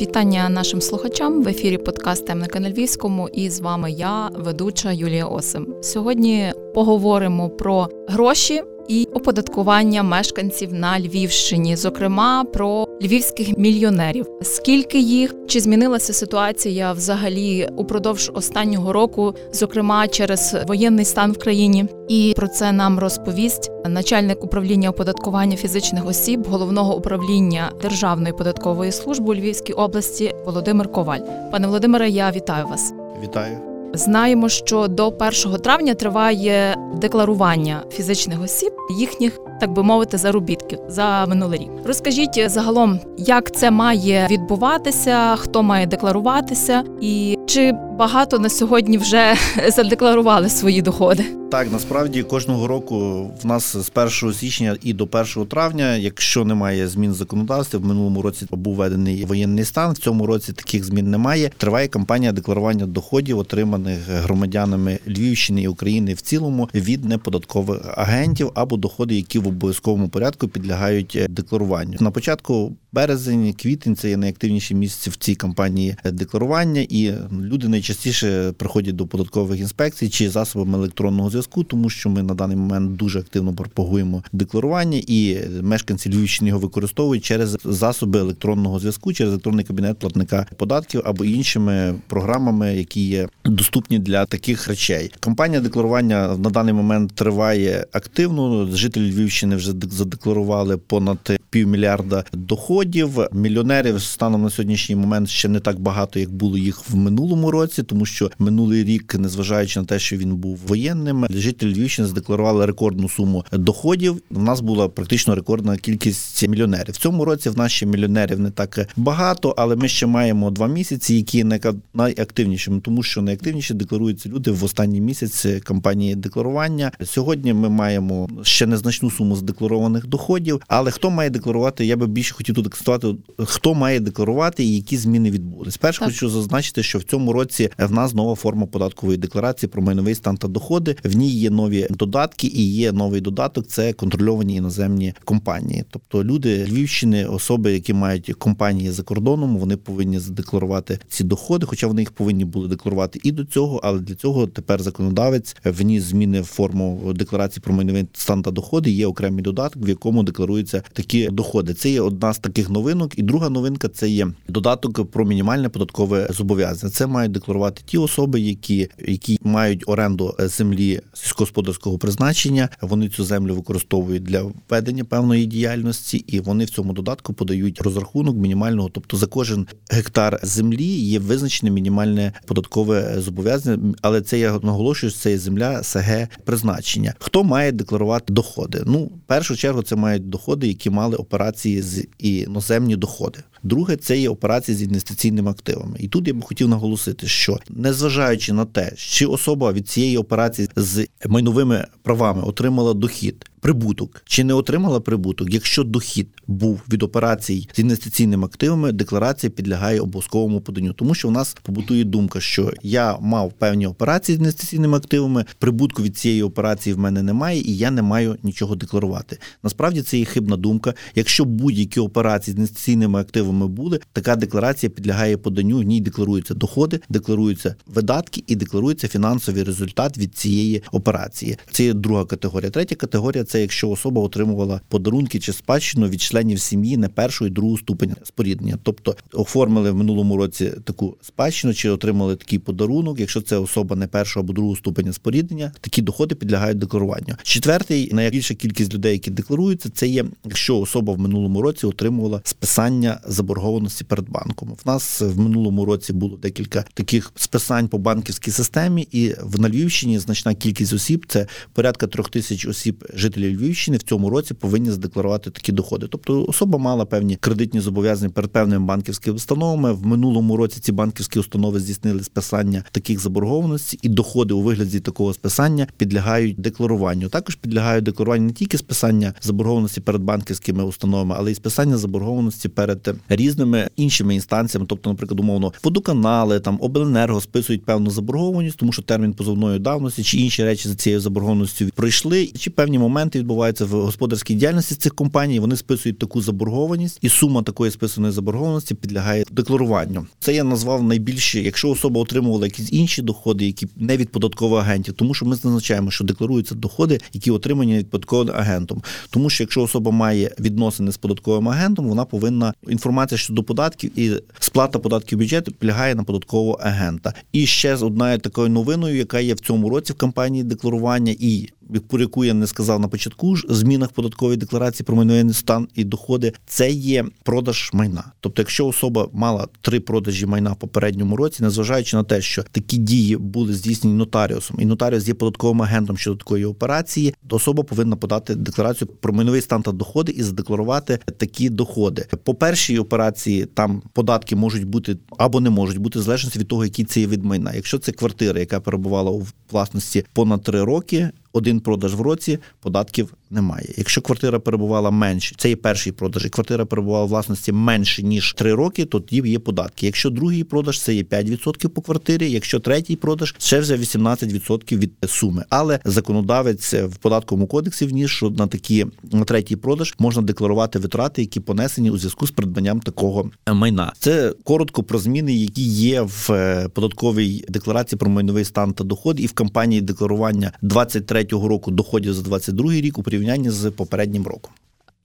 Вітання нашим слухачам в ефірі подкаст «Темника на Львівському. І з вами я, ведуча Юлія Осим. Сьогодні поговоримо про гроші і оподаткування мешканців на Львівщині, зокрема про львівських мільйонерів. Скільки їх чи змінилася ситуація взагалі упродовж останнього року, зокрема через воєнний стан в країні? І про це нам розповість начальник управління оподаткування фізичних осіб головного управління Державної податкової служби у Львівській області Володимир Коваль. Пане Володимире, я вітаю вас. Вітаю. Знаємо, що до 1 травня триває декларування фізичних осіб їхніх, так би мовити, заробітків за минулий рік. Розкажіть загалом, як це має відбуватися, хто має декларуватися, і чи багато на сьогодні вже задекларували свої доходи? Так, насправді кожного року в нас з 1 січня і до 1 травня, якщо немає змін законодавства, в минулому році був введений воєнний стан. В цьому році таких змін немає. Триває кампанія декларування доходів, отриманих громадянами Львівщини і України в цілому від неподаткових агентів або доходи, які в обов'язковому порядку підлягають декларуванню. На початку березень, квітень це є найактивніші місяці в цій кампанії декларування, і люди найчастіше приходять до податкових інспекцій чи засобами електронного зв'язку, тому що ми на даний момент дуже активно пропагуємо декларування, і мешканці Львівщини його використовують через засоби електронного зв'язку, через електронний кабінет платника податків або іншими програмами, які є доступні для таких речей. Кампанія декларування на даний момент триває активно. Жителі Львівщини вже задекларували понад півмільярда доходів. Мільйонерів станом на сьогоднішній момент ще не так багато, як було їх в минулому році, тому що минулий рік, незважаючи на те, що він був воєнним, жителі Львівщини задекларували рекордну суму доходів. У нас була практично рекордна кількість мільйонерів. В цьому році в нас ще мільйонерів не так багато, але ми ще маємо два місяці, які найактивнішими, тому що найактивніше декларуються люди в останній місяць кампанії декларування. Сьогодні ми маємо ще незначну суму задекларованих доходів, але хто має декларувати? Я би більше хотів тут акцентувати, хто має декларувати і які зміни відбулись. Перше хочу зазначити, що в цьому році в нас нова форма податкової декларації про майновий стан та доходи. В ній є нові додатки і є новий додаток. Це контрольовані іноземні компанії. Тобто люди Львівщини, особи, які мають компанії за кордоном, вони повинні задекларувати ці доходи, хоча вони їх повинні були декларувати і до цього, але для цього тепер законодавець вніс зміни в форму декларації про майновий стан та доходи. Є окремий додаток, в якому декларуються такі доходи. Це є одна з таких новинок, і друга новинка це є додаток про мінімальне податкове зобов'язання. Це мають декларувати ті особи, які які мають оренду землі сільськогосподарського призначення. Вони цю землю використовують для ведення певної діяльності, і вони в цьому додатку подають розрахунок мінімального, тобто за кожен гектар землі є визначене мінімальне податкове зобов'язання, але це я наголошую, це є земля СГ призначення. Хто має декларувати доходи? Ну, в першу чергу, це мають доходи, які мали операції з іноземні доходи. Друге, це є операції з інвестиційними активами. І тут я би хотів наголосити, що незважаючи на те, чи особа від цієї операції з майновими правами отримала дохід прибуток чи не отримала прибуток, якщо дохід був від операцій з інвестиційними активами, декларація підлягає обов'язковому поданню, тому що у нас побутує думка, що я мав певні операції з інвестиційними активами, прибутку від цієї операції в мене немає, і я не маю нічого декларувати. Насправді це є хибна думка. Якщо будь-які операції з інвестиційними активами були, така декларація підлягає поданню. В ній декларуються доходи, декларуються видатки і декларується фінансовий результат від цієї операції. Це є друга категорія. Третя категорія це якщо особа отримувала подарунки чи спадщину від членів сім'ї на першу і другу ступень споріднення, тобто оформили в минулому році таку спадщину чи отримали такий подарунок. Якщо це особа не першого або другого ступеня споріднення, такі доходи підлягають декларуванню. Четвертий найбільша кількість людей, які декларуються, це є якщо особа в минулому році отримувала списання заборгованості перед банком. В нас в минулому році було декілька таких списань по банківській системі, і в на Львівщині значна кількість осіб це порядка трьох тисяч осіб жителів Львівщини в цьому році повинні задекларувати такі доходи. Тобто особа мала певні кредитні зобов'язання перед певними банківськими установами. В минулому році ці банківські установи здійснили списання таких заборгованостей, і доходи у вигляді такого списання підлягають декларуванню. Також підлягають декларуванню не тільки списання заборгованості перед банківськими установами, але й списання заборгованості перед різними іншими інстанціями, тобто, наприклад, умовно, водоканали, там обленерго списують певну заборгованість, тому що термін позовної давності чи інші речі за цією заборгованістю пройшли, чи певні моменти відбуваються в господарській діяльності цих компаній. Вони списують таку заборгованість, і сума такої списаної заборгованості підлягає декларуванню. Це я назвав найбільше, якщо особа отримувала якісь інші доходи, які не від податкових агентів, тому що ми зазначаємо, що декларуються доходи, які отримані від податковим агентом. Тому що якщо особа має відносини з податковим агентом, вона повинна інформація щодо податків і сплата податків бюджету полягає на податкового агента. І ще з одною такою новиною, яка є в цьому році в кампанії декларування, і про яку я не сказав на початку ж змінах податкової декларації про майновий стан і доходи, це є продаж майна. Тобто, якщо особа мала три продажі майна в попередньому році, незважаючи на те, що такі дії були здійснені нотаріусом, і нотаріус є податковим агентом щодо такої операції, то особа повинна подати декларацію про майновий стан та доходи і задекларувати такі доходи. По першій операції там податки можуть бути або не можуть бути залежності від того, який це є від майна. Якщо це квартира, яка перебувала у власності понад три роки, один продаж в році, податків немає. Якщо квартира перебувала менше, це є перший продаж, і квартира перебувала в власності менше ніж 3 роки, то тоді є податки. Якщо другий продаж, це є 5% по квартирі. Якщо третій продаж, ще вже 18% від суми. Але законодавець в податковому кодексі вніс, що на такі на третій продаж можна декларувати витрати, які понесені у зв'язку з придбанням такого майна. Це коротко про зміни, які є в е, податковій декларації про майновий стан та доход, і в кампанії декларування 23 року доходів за 22 рік у порівнянні з попереднім роком.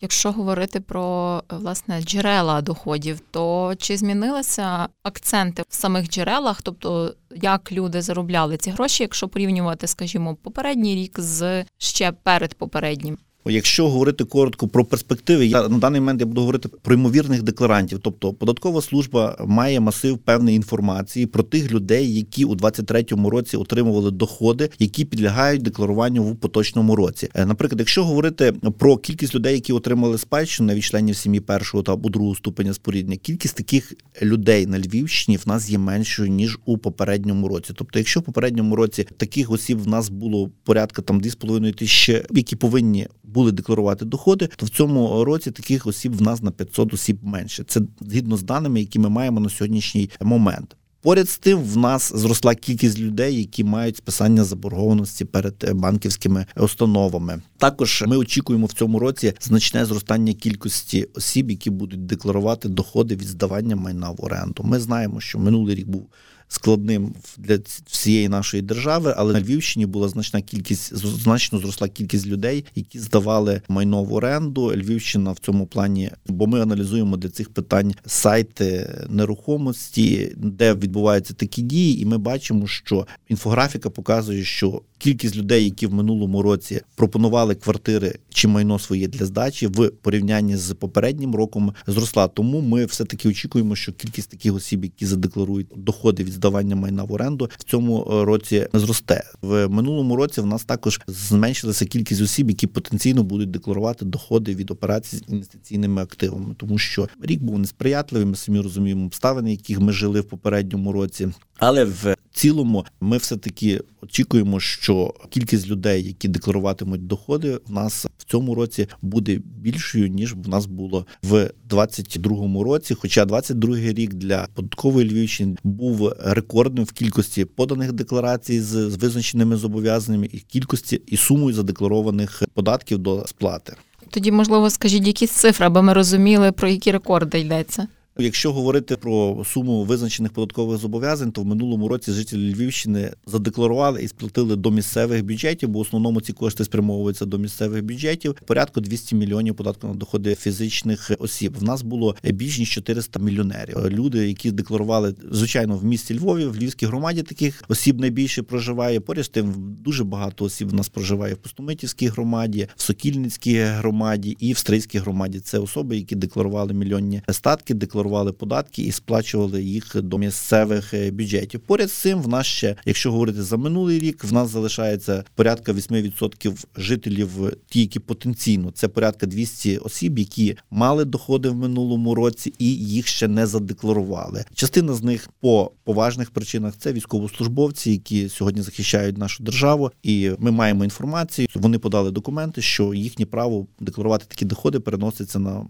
Якщо говорити про власне джерела доходів, то чи змінилися акценти в самих джерелах, тобто як люди заробляли ці гроші, якщо порівнювати, скажімо, попередній рік з ще перед попереднім? Якщо говорити коротко про перспективи, я на даний момент я буду говорити про ймовірних декларантів. Тобто, податкова служба має масив певної інформації про тих людей, які у 2023 році отримували доходи, які підлягають декларуванню в поточному році. Е, наприклад, якщо говорити про кількість людей, які отримали спадщину від членів сім'ї першого та або другого ступеня споріднення, кількість таких людей на Львівщині в нас є меншою ніж у попередньому році. Тобто, якщо в попередньому році таких осіб в нас було порядка там 2,5 тисячі, які повинні були декларувати доходи, то в цьому році таких осіб в нас на 500 осіб менше. Це згідно з даними, які ми маємо на сьогоднішній момент. Поряд з тим, в нас зросла кількість людей, які мають списання заборгованості перед банківськими установами. Також ми очікуємо в цьому році значне зростання кількості осіб, які будуть декларувати доходи від здавання майна в оренду. Ми знаємо, що минулий рік був складним для всієї нашої держави, але на Львівщині була значна кількість значно зросла кількість людей, які здавали майно в оренду. Львівщина в цьому плані, бо ми аналізуємо для цих питань сайти нерухомості, де відбуваються такі дії, і ми бачимо, що інфографіка показує, що кількість людей, які в минулому році пропонували квартири чи майно своє для здачі, в порівнянні з попереднім роком зросла. Тому ми все таки очікуємо, що кількість таких осіб, які задекларують доходи від здавання майна в оренду, в цьому році зросте. В минулому році в нас також зменшилася кількість осіб, які потенційно будуть декларувати доходи від операцій з інвестиційними активами, тому що рік був несприятливий. Ми самі розуміємо обставини, яких ми жили в попередньому році. Але в цілому ми все таки очікуємо, що кількість людей, які декларуватимуть доходи, в нас в цьому році буде більшою ніж в нас було в 2022 році. Хоча 22 рік для податкової Львівщини був рекордним в кількості поданих декларацій з визначеними зобов'язаннями і кількості і сумою задекларованих податків до сплати. Тоді, можливо, скажіть якісь цифри, аби ми розуміли, про які рекорди йдеться. Якщо говорити про суму визначених податкових зобов'язань, то в минулому році жителі Львівщини задекларували і сплатили до місцевих бюджетів, бо в основному ці кошти спрямовуються до місцевих бюджетів. Порядку 200 мільйонів податку на доходи фізичних осіб. В нас було більш ніж 400 мільйонерів. Люди, які декларували звичайно в місті Львові, в Львівській громаді таких осіб найбільше проживає. Поряд з тим дуже багато осіб в нас проживає в Пустомитівській громаді, в Сокільницькій громаді і в Стрийській громаді. Це особи, які декларували мільйонні статки, декларували декларували податки і сплачували їх до місцевих е, бюджетів. Поряд з цим, в нас ще, якщо говорити за минулий рік, в нас залишається порядка 8% жителів, ті, які потенційно це порядка 200 осіб, які мали доходи в минулому році і їх ще не задекларували. Частина з них по поважних причинах це військовослужбовці, які сьогодні захищають нашу державу, і ми маємо інформацію. Вони подали документи, що їхнє право декларувати такі доходи переноситься на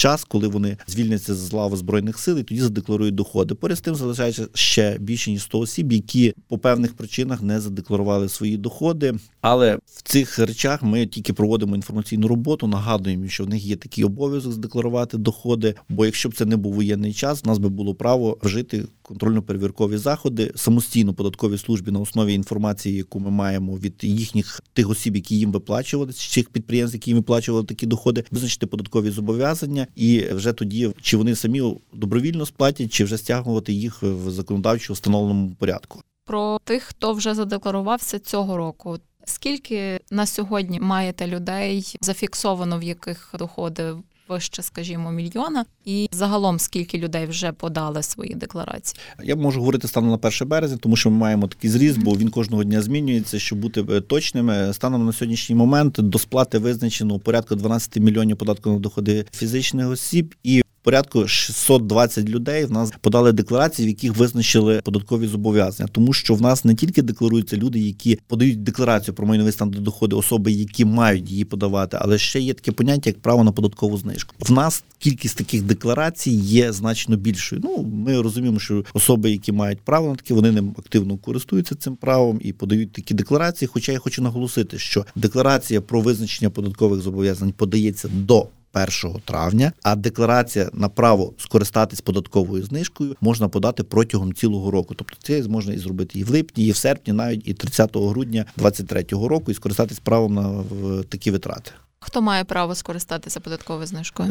час, коли вони звільняться з лави збройних сил і тоді задекларують доходи. Поряд з тим залишається ще більше ніж 100 осіб, які по певних причинах не задекларували свої доходи. Але в цих речах ми тільки проводимо інформаційну роботу, нагадуємо, що в них є такий обов'язок задекларувати доходи. Бо якщо б це не був воєнний час, в нас би було право вжити контрольно-перевіркові заходи самостійно податковій службі на основі інформації, яку ми маємо від їхніх тих осіб, які їм виплачували, чи цих підприємств, які їм виплачували такі доходи, визначити податкові зобов'язання, і вже тоді чи вони самі добровільно сплатять, чи вже стягувати їх в законодавчо встановленому порядку. Про тих, хто вже задекларувався цього року. Скільки на сьогодні маєте людей зафіксовано в яких доходи вище, скажімо, мільйона, і загалом скільки людей вже подали свої декларації? Я можу говорити станом на 1 березня, тому що ми маємо такий зріз, бо він кожного дня змінюється. Щоб бути е, точними, станом на сьогоднішній момент до сплати визначено порядку 12 мільйонів податку на доходи фізичних осіб і порядку 620 людей в нас подали декларації, в яких визначили податкові зобов'язання, тому що в нас не тільки декларуються люди, які подають декларацію про майновий стан до доходи, особи, які мають її подавати, але ще є таке поняття, як право на податкову знижку. В нас кількість таких декларацій є значно більшою. Ну ми розуміємо, що особи, які мають право на таке, вони ним активно користуються цим правом і подають такі декларації. Хоча я хочу наголосити, що декларація про визначення податкових зобов'язань подається до 1 травня, а декларація на право скористатись податковою знижкою можна подати протягом цілого року. Тобто це можна і зробити і в липні, і в серпні, навіть і 30 грудня 2023 року, і скористатись правом на такі витрати. Хто має право скористатися податковою знижкою?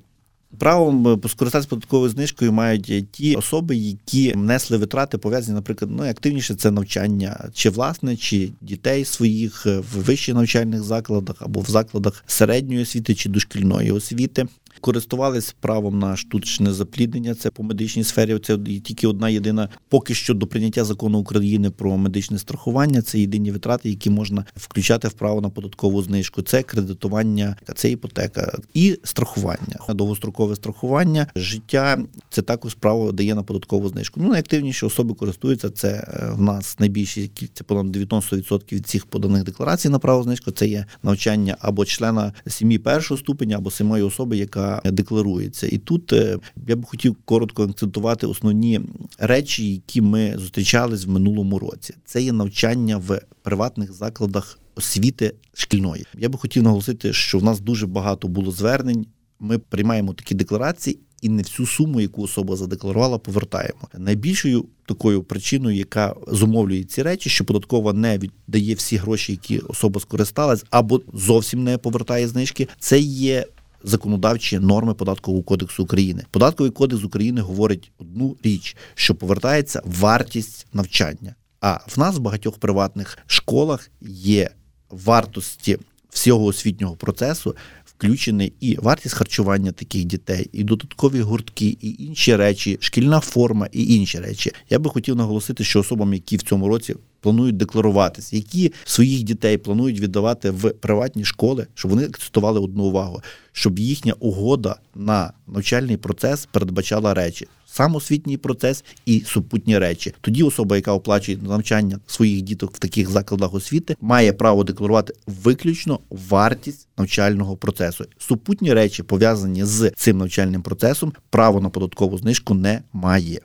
Правом е, скористатися податковою знижкою мають е, ті особи, які внесли витрати, пов'язані, наприклад, ну активніше це навчання чи власне, чи дітей своїх е, в вищих навчальних закладах або в закладах середньої освіти чи дошкільної освіти користувались правом на штучне запліднення. Це по медичній сфері. Це тільки одна єдина, поки що до прийняття закону України про медичне страхування. Це єдині витрати, які можна включати в право на податкову знижку. Це кредитування, це іпотека і страхування. Довгострокове страхування життя це також право дає на податкову знижку. Ну найактивніші особи користуються. Це е, в нас найбільші це понад 90% від всіх поданих декларацій на право знижку. Це є навчання або члена сім'ї першого ступеня, або самої особи, яка декларується. І тут е, я б хотів коротко акцентувати основні речі, які ми зустрічались в минулому році. Це є навчання в приватних закладах освіти шкільної. Я би хотів наголосити, що в нас дуже багато було звернень. Ми приймаємо такі декларації. І не всю суму, яку особа задекларувала, повертаємо. Найбільшою такою причиною, яка зумовлює ці речі, що податкова не віддає всі гроші, які особа скористалась, або зовсім не повертає знижки. Це є законодавчі норми податкового кодексу України. Податковий кодекс України говорить одну річ, що повертається вартість навчання. А в нас в багатьох приватних школах є вартості всього освітнього процесу. Включений і вартість харчування таких дітей, і додаткові гуртки, і інші речі, шкільна форма і інші речі. Я би хотів наголосити, що особам, які в цьому році планують декларуватися, які своїх дітей планують віддавати в приватні школи, щоб вони акцентували одну увагу, щоб їхня угода на навчальний процес передбачала речі. Сам освітній процес і супутні речі. Тоді особа, яка оплачує навчання своїх діток в таких закладах освіти, має право декларувати виключно вартість навчального процесу. Супутні речі пов'язані з цим навчальним процесом, право на податкову знижку не має.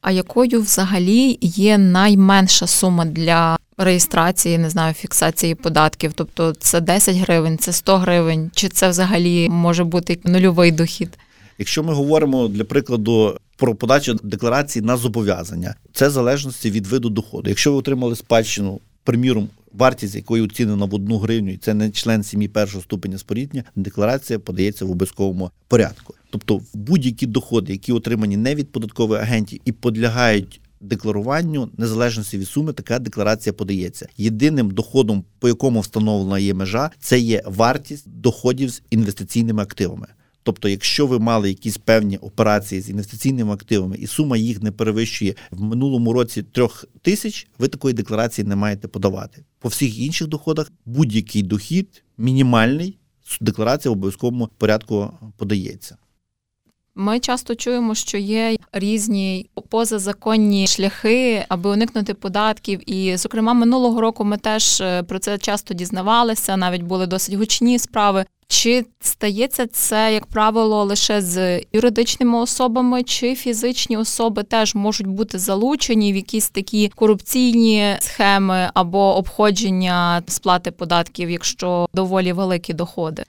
А якою взагалі є найменша сума для реєстрації, не знаю, фіксації податків? Тобто це 10 гривень, це 100 гривень, чи це взагалі може бути нульовий дохід? Якщо ми говоримо для прикладу про подачу декларації на зобов'язання, це в залежності від виду доходу. Якщо ви отримали спадщину, приміром, вартість якої оцінена в одну гривню, і це не член сім'ї першого ступеня споріднення, декларація подається в обов'язковому порядку. Тобто будь-які доходи, які отримані не від податкових агентів і підлягають декларуванню незалежності від суми, така декларація подається. Єдиним доходом, по якому встановлена є межа, це є вартість доходів з інвестиційними активами. Тобто, якщо ви мали якісь певні операції з інвестиційними активами, і сума їх не перевищує в минулому році трьох тисяч, ви такої декларації не маєте подавати. По всіх інших доходах будь-який дохід мінімальний декларація в обов'язковому порядку подається. Ми часто чуємо, що є різні позазаконні шляхи, аби уникнути податків. І, зокрема, минулого року ми теж е, про це часто дізнавалися. Навіть були досить гучні справи. Чи стається це, як правило, лише з юридичними особами, чи фізичні особи теж можуть бути залучені в якісь такі корупційні схеми або обходження сплати податків, якщо доволі великі доходи?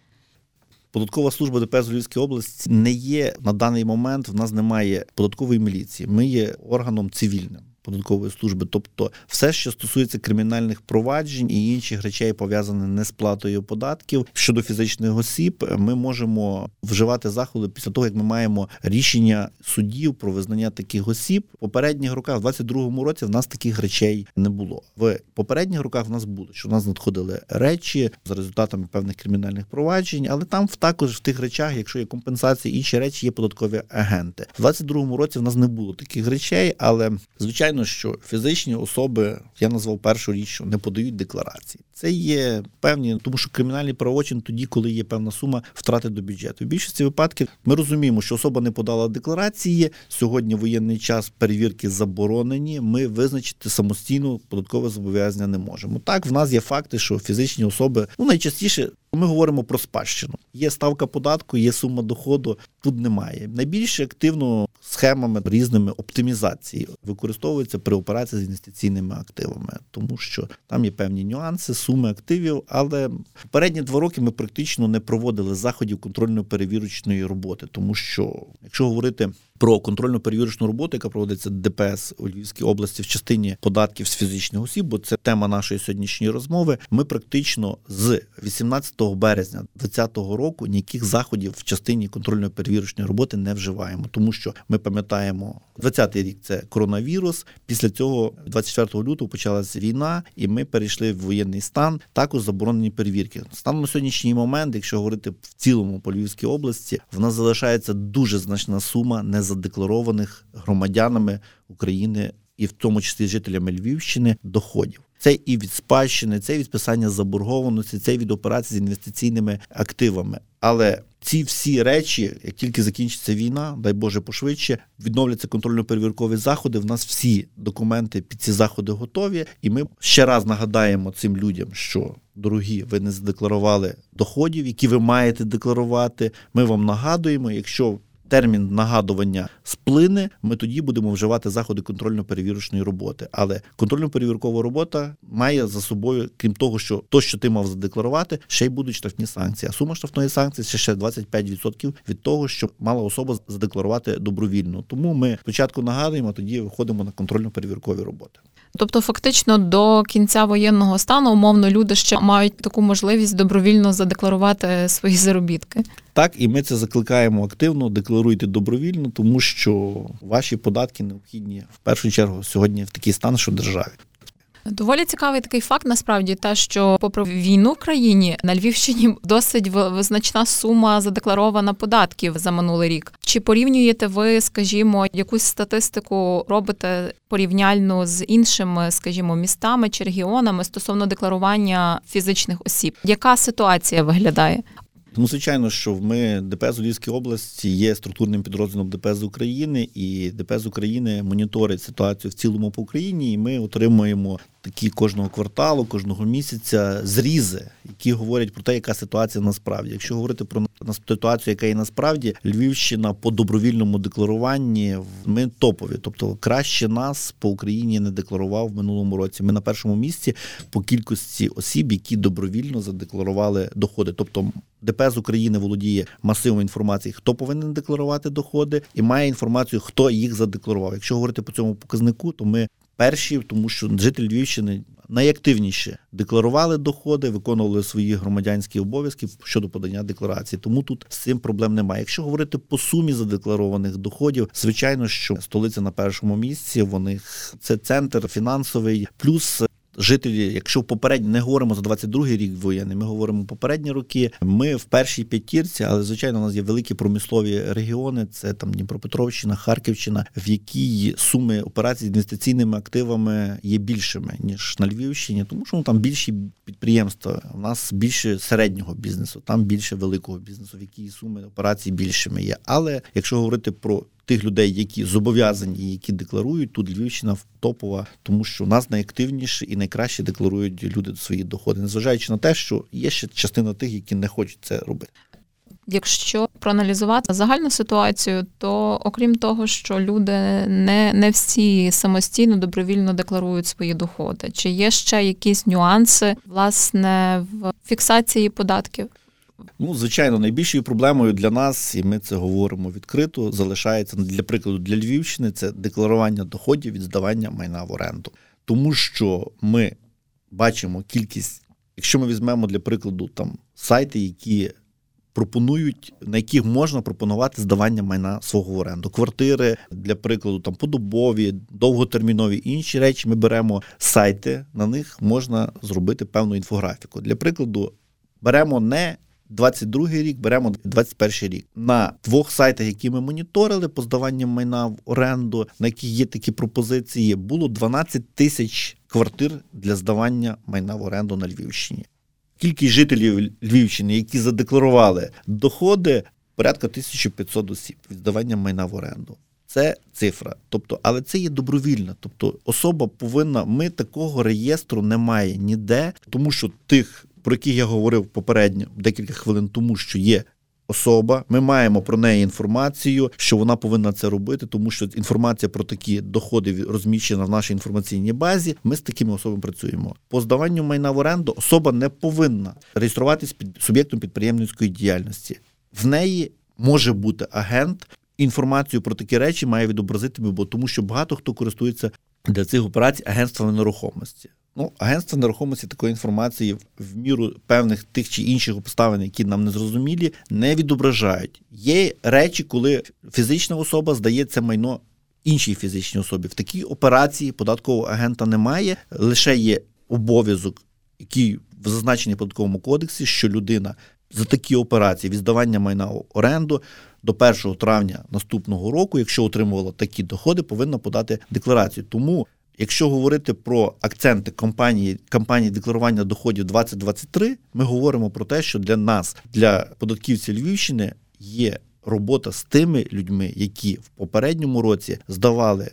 Податкова служба ДПС Львівської області не є на даний момент. В нас немає податкової міліції. Ми є органом цивільним податкової служби, тобто все, що стосується кримінальних проваджень і інших речей, пов'язаних не з платою податків щодо фізичних осіб, ми можемо вживати заходи після того, як ми маємо рішення судів про визнання таких осіб. В попередніх роках, в 22-му році, в нас таких речей не було. В попередніх роках в нас було, що в нас надходили речі за результатами певних кримінальних проваджень, але там також в тих речах, якщо є компенсації, інші речі є податкові агенти. В 22-му році в нас не було таких речей, але звичайно звичайно, що фізичні особи, я назвав першу річ, що не подають декларації. Це є певні, тому що кримінальний правочин тоді, коли є певна сума втрати до бюджету. В більшості випадків ми розуміємо, що особа не подала декларації. Сьогодні воєнний час перевірки заборонені. Ми визначити самостійно податкове зобов'язання не можемо. Так, в нас є факти, що фізичні особи ну найчастіше ми говоримо про спадщину. Є ставка податку, є сума доходу. Тут немає. Найбільше активно схемами різними оптимізації використовуються при операції з інвестиційними активами, тому що там є певні нюанси, суми активів. Але попередні два роки ми практично не проводили заходів контрольно-перевірочної роботи, тому що якщо говорити про контрольно перевірочну роботу, яка проводиться ДПС у Львівській області в частині податків з фізичних осіб, бо це тема нашої сьогоднішньої розмови. Ми практично з 18 березня 2020 року ніяких заходів в частині контрольно перевірочної роботи не вживаємо, тому що ми пам'ятаємо 20-й рік це коронавірус. Після цього, 24 лютого, почалася війна, і ми перейшли в воєнний стан. Також заборонені перевірки. Станом на сьогоднішній момент, якщо говорити в цілому по Львівській області, в нас залишається дуже значна сума не незадекларованих громадянами України і в тому числі жителями Львівщини доходів. Це і від спадщини, це і від списання заборгованості, це і від операцій з інвестиційними активами. Але ці всі речі, як тільки закінчиться війна, дай Боже пошвидше, відновляться контрольно-перевіркові заходи. В нас всі документи під ці заходи готові, і ми ще раз нагадаємо цим людям, що дорогі, ви не задекларували доходів, які ви маєте декларувати. Ми вам нагадуємо, якщо термін нагадування сплине, ми тоді будемо вживати заходи контрольно-перевірочної роботи. Але контрольно-перевіркова робота має за собою, крім того, що то, що ти мав задекларувати, ще й будуть штрафні санкції. А сума штрафної санкції це ще 25% від того, що мала особа задекларувати добровільно. Тому ми спочатку нагадуємо, а тоді виходимо на контрольно-перевіркові роботи. Тобто, фактично до кінця воєнного стану умовно люди ще мають таку можливість добровільно задекларувати свої заробітки. Так, і ми це закликаємо активно. Декларуйте добровільно, тому що ваші податки необхідні в першу чергу сьогодні в такий стан, що державі. Доволі цікавий такий факт, насправді, те, що, попри війну в країні на Львівщині досить визначна сума задекларована податків за минулий рік. Чи порівнюєте ви, скажімо, якусь статистику робите порівняльну з іншими, скажімо, містами чи регіонами стосовно декларування фізичних осіб? Яка ситуація виглядає? Тому, звичайно, що ми ДПС Львівській області є структурним підрозділом ДПС України, і ДПС України моніторить ситуацію в цілому по Україні. І ми отримуємо такі кожного кварталу, кожного місяця зрізи, які говорять про те, яка ситуація насправді. Якщо говорити про ситуацію, яка є насправді Львівщина по добровільному декларуванні, ми топові, тобто краще нас по Україні не декларував в минулому році. Ми на першому місці по кількості осіб, які добровільно задекларували доходи, тобто. ДПС України володіє масивом інформації, хто повинен декларувати доходи, і має інформацію, хто їх задекларував. Якщо говорити по цьому показнику, то ми перші, тому що жителі Львівщини найактивніше декларували доходи, виконували свої громадянські обов'язки щодо подання декларації. Тому тут з цим проблем немає. Якщо говорити по сумі задекларованих доходів, звичайно, що столиця на першому місці. Вони це центр фінансовий, плюс жителі, якщо попередні не говоримо за 22-й рік воєнний, ми говоримо попередні роки. Ми в першій п'ятірці, але звичайно, у нас є великі промислові регіони. Це там Дніпропетровщина, Харківщина, в якій суми операцій з інвестиційними активами є більшими ніж на Львівщині, тому що ну, там більші підприємства. У нас більше середнього бізнесу, там більше великого бізнесу, в якій суми операцій більшими є. Але якщо говорити про тих людей, які зобов'язані які декларують, тут Львівщина топова, тому що у нас найактивніше і найкраще декларують люди свої доходи, незважаючи на те, що є ще частина тих, які не хочуть це робити. Якщо проаналізувати загальну ситуацію, то окрім того, що люди не не всі самостійно добровільно декларують свої доходи, чи є ще якісь нюанси власне в фіксації податків? Ну, звичайно, найбільшою проблемою для нас, і ми це говоримо відкрито, залишається для прикладу для Львівщини це декларування доходів від здавання майна в оренду. Тому що ми бачимо кількість, якщо ми візьмемо для прикладу там сайти, які пропонують, на яких можна пропонувати здавання майна свого в оренду, квартири для прикладу, там подобові, довготермінові інші речі. Ми беремо сайти, на них можна зробити певну інфографіку. Для прикладу, беремо не 22 рік, беремо 21 рік. На двох сайтах, які ми моніторили по здаванню майна в оренду, на яких є такі пропозиції, було 12 тисяч квартир для здавання майна в оренду на Львівщині. Кількість жителів Львівщини, які задекларували доходи, порядка 1500 осіб від здавання майна в оренду. Це цифра, тобто, але це є добровільна. Тобто, особа повинна. Ми такого реєстру немає ніде, тому що тих про яких я говорив попередньо декілька хвилин тому, що є. Особа, ми маємо про неї інформацію, що вона повинна це робити, тому що інформація про такі доходи розміщена в нашій інформаційній базі. Ми з такими особами працюємо. По здаванню майна в оренду особа не повинна реєструватись під суб'єктом підприємницької діяльності. В неї може бути агент. Інформацію про такі речі має відобразити, бо тому що багато хто користується для цих операцій агентствами нерухомості. Ну, агентство нерухомості такої інформації в міру певних тих чи інших обставин, які нам не зрозумілі, не відображають. Є речі, коли фізична особа здає це майно іншій фізичній особі. В такій операції податкового агента немає, лише є обов'язок, який в зазначенні податковому кодексі, що людина за такі операції віддавання майна в оренду до 1 травня наступного року, якщо отримувала такі доходи, повинна подати декларацію. Тому Якщо говорити про акценти компанії кампанії декларування доходів 2023, ми говоримо про те, що для нас, для податківців Львівщини, є робота з тими людьми, які в попередньому році здавали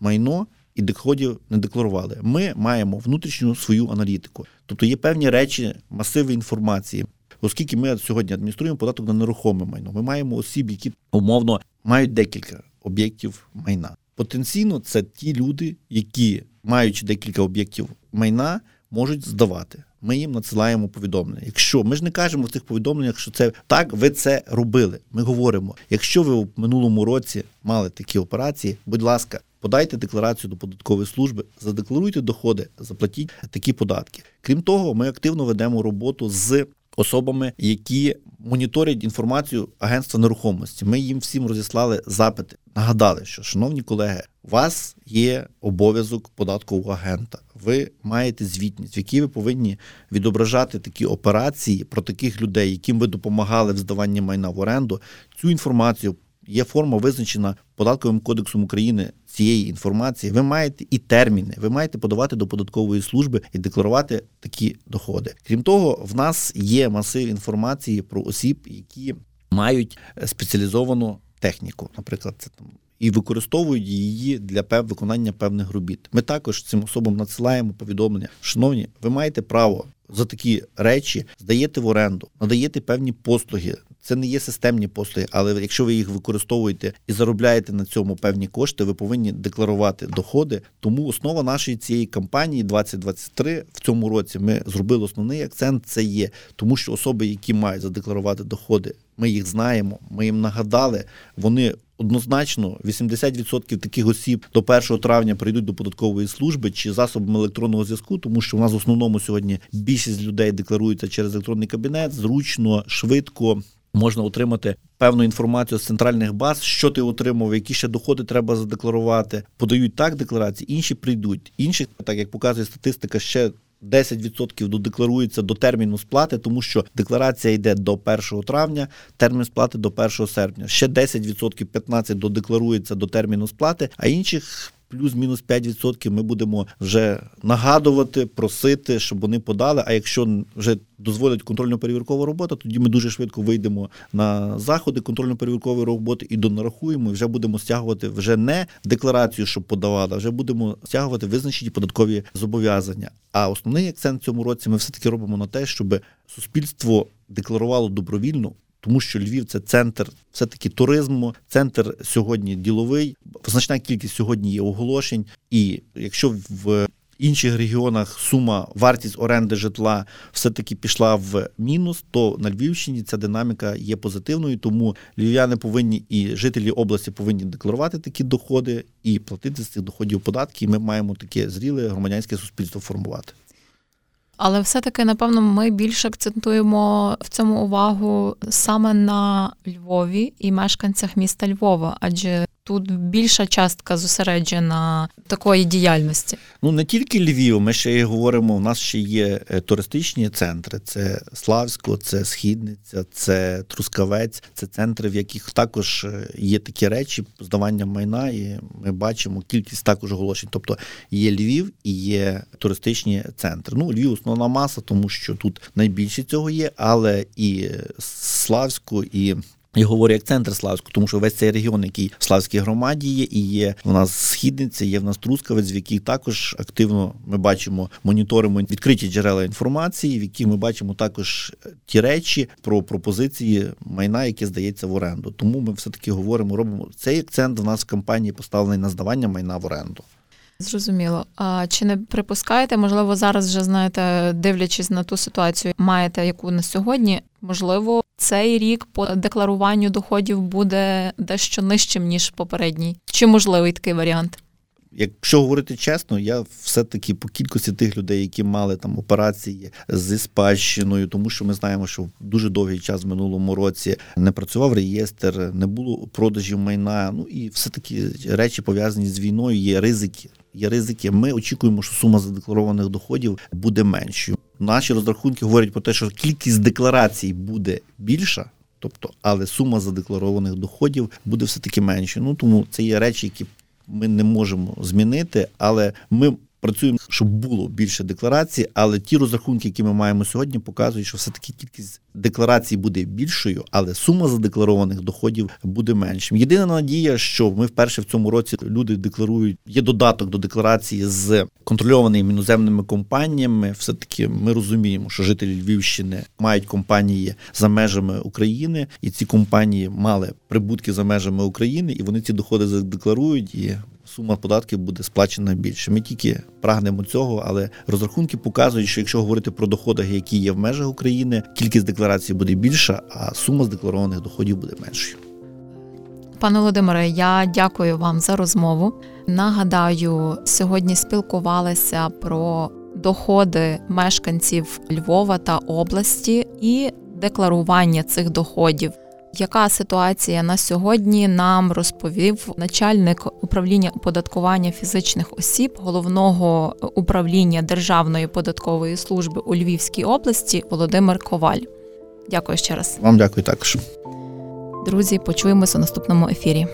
майно і доходів не декларували. Ми маємо внутрішню свою аналітику, тобто є певні речі, масиви інформації. Оскільки ми сьогодні адмініструємо податок на нерухоме майно, ми маємо осіб, які умовно мають декілька об'єктів майна. Потенційно це ті люди, які, маючи декілька об'єктів майна, можуть здавати. Ми їм надсилаємо повідомлення. Якщо ми ж не кажемо в цих повідомленнях, що це так, ви це робили. Ми говоримо: якщо ви в минулому році мали такі операції, будь ласка, подайте декларацію до податкової служби, задекларуйте доходи, заплатіть такі податки. Крім того, ми активно ведемо роботу з особами, які моніторять інформацію агентства нерухомості. Ми їм всім розіслали запити. Нагадали, що, шановні колеги, у вас є обов'язок податкового агента. Ви маєте звітність, в якій ви повинні відображати такі операції про таких людей, яким ви допомагали в здаванні майна в оренду. Цю інформацію є форма визначена податковим кодексом України цієї інформації. Ви маєте і терміни, ви маєте подавати до податкової служби і декларувати такі доходи. Крім того, в нас є масив інформації про осіб, які мають спеціалізовану техніку, наприклад, це там. І використовують її для пев виконання певних робіт. Ми також цим особам надсилаємо повідомлення. Шановні, ви маєте право за такі речі здаєте в оренду, надаєте певні послуги це не є системні послуги, але якщо ви їх використовуєте і заробляєте на цьому певні кошти, ви повинні декларувати доходи. Тому основа нашої цієї кампанії 2023 в цьому році ми зробили основний акцент. Це є тому, що особи, які мають задекларувати доходи, ми їх знаємо. Ми їм нагадали, вони. Однозначно, 80% таких осіб до 1 травня прийдуть до податкової служби чи засобами електронного зв'язку, тому що в нас в основному сьогодні більшість людей декларується через електронний кабінет, зручно, швидко можна отримати певну інформацію з центральних баз, що ти отримав, які ще доходи треба задекларувати. Подають так декларації, інші прийдуть. Інші, так як показує статистика, ще 10% додекларується до терміну сплати, тому що декларація йде до 1 травня, термін сплати до 1 серпня. Ще 10%, 15% додекларується до терміну сплати, а інших. Плюс-мінус 5% ми будемо вже нагадувати, просити, щоб вони подали. А якщо вже дозволять контрольно-перевіркова робота, тоді ми дуже швидко вийдемо на заходи контрольно-перевіркової роботи і донарахуємо, і вже будемо стягувати вже не декларацію, щоб подавали, а вже будемо стягувати визначені податкові зобов'язання. А основний акцент в цьому році ми все таки робимо на те, щоб суспільство декларувало добровільно тому що Львів це центр все-таки туризму, центр сьогодні діловий. Значна кількість сьогодні є оголошень. І якщо в інших регіонах сума вартість оренди житла все-таки пішла в мінус, то на Львівщині ця динаміка є позитивною, тому львів'яни повинні і жителі області повинні декларувати такі доходи і платити з цих доходів податки. І ми маємо таке зріле громадянське суспільство формувати. Але все-таки, напевно, ми більше акцентуємо в цьому увагу саме на Львові і мешканцях міста Львова, адже тут більша частка зосереджена такої діяльності. Ну не тільки Львів, ми ще й говоримо. У нас ще є е, туристичні центри: це Славсько, це Східниця, це Трускавець, це центри, в яких також е, є такі речі, здавання майна, і ми бачимо кількість також оголошень. Тобто є Львів і є туристичні центри. Ну, Львів основна маса, тому що тут найбільше цього є, але і Славську, і я говорю як центр Славську, тому що весь цей регіон, який в Славській громаді є, і є у нас східниця, є в нас Трускавець, в якій також активно ми бачимо, моніторимо відкриті джерела інформації, в яких ми бачимо також ті речі про пропозиції майна, яке здається в оренду. Тому ми все таки говоримо, робимо цей акцент в нас в кампанії поставлений на здавання майна в оренду. Зрозуміло. А чи не припускаєте, можливо, зараз вже знаєте, дивлячись на ту ситуацію, маєте яку на сьогодні? Можливо, цей рік по декларуванню доходів буде дещо нижчим ніж попередній? Чи можливий такий варіант? Якщо говорити чесно, я все-таки по кількості тих людей, які мали там операції зі спадщиною, тому що ми знаємо, що дуже довгий час в минулому році не працював реєстр, не було продажів майна. Ну і все таки речі пов'язані з війною. Є ризики. Є ризики. Ми очікуємо, що сума задекларованих доходів буде меншою. Наші розрахунки говорять про те, що кількість декларацій буде більша. Тобто, але сума задекларованих доходів буде все таки менше. Ну тому це є речі, які ми не можемо змінити, але ми працюємо, щоб було більше декларацій, але ті розрахунки, які ми маємо сьогодні, показують, що все таки кількість декларацій буде більшою, але сума задекларованих доходів буде меншим. Єдина надія, що ми вперше в цьому році люди декларують. Є додаток до декларації з контрольованими іноземними компаніями. Все таки ми розуміємо, що жителі Львівщини мають компанії за межами України, і ці компанії мали прибутки за межами України, і вони ці доходи задекларують і сума податків буде сплачена більше. Ми тільки прагнемо цього, але розрахунки показують, що якщо говорити про доходи, які є в межах України, кількість декларацій буде більша, а сума з декларованих доходів буде меншою. Пане Володимире, я дякую вам за розмову. Нагадаю, сьогодні спілкувалися про доходи мешканців Львова та області і декларування цих доходів. Яка ситуація на сьогодні нам розповів начальник управління оподаткування фізичних осіб головного управління Державної податкової служби у Львівській області Володимир Коваль? Дякую ще раз. Вам дякую також. Друзі, почуємося у наступному ефірі.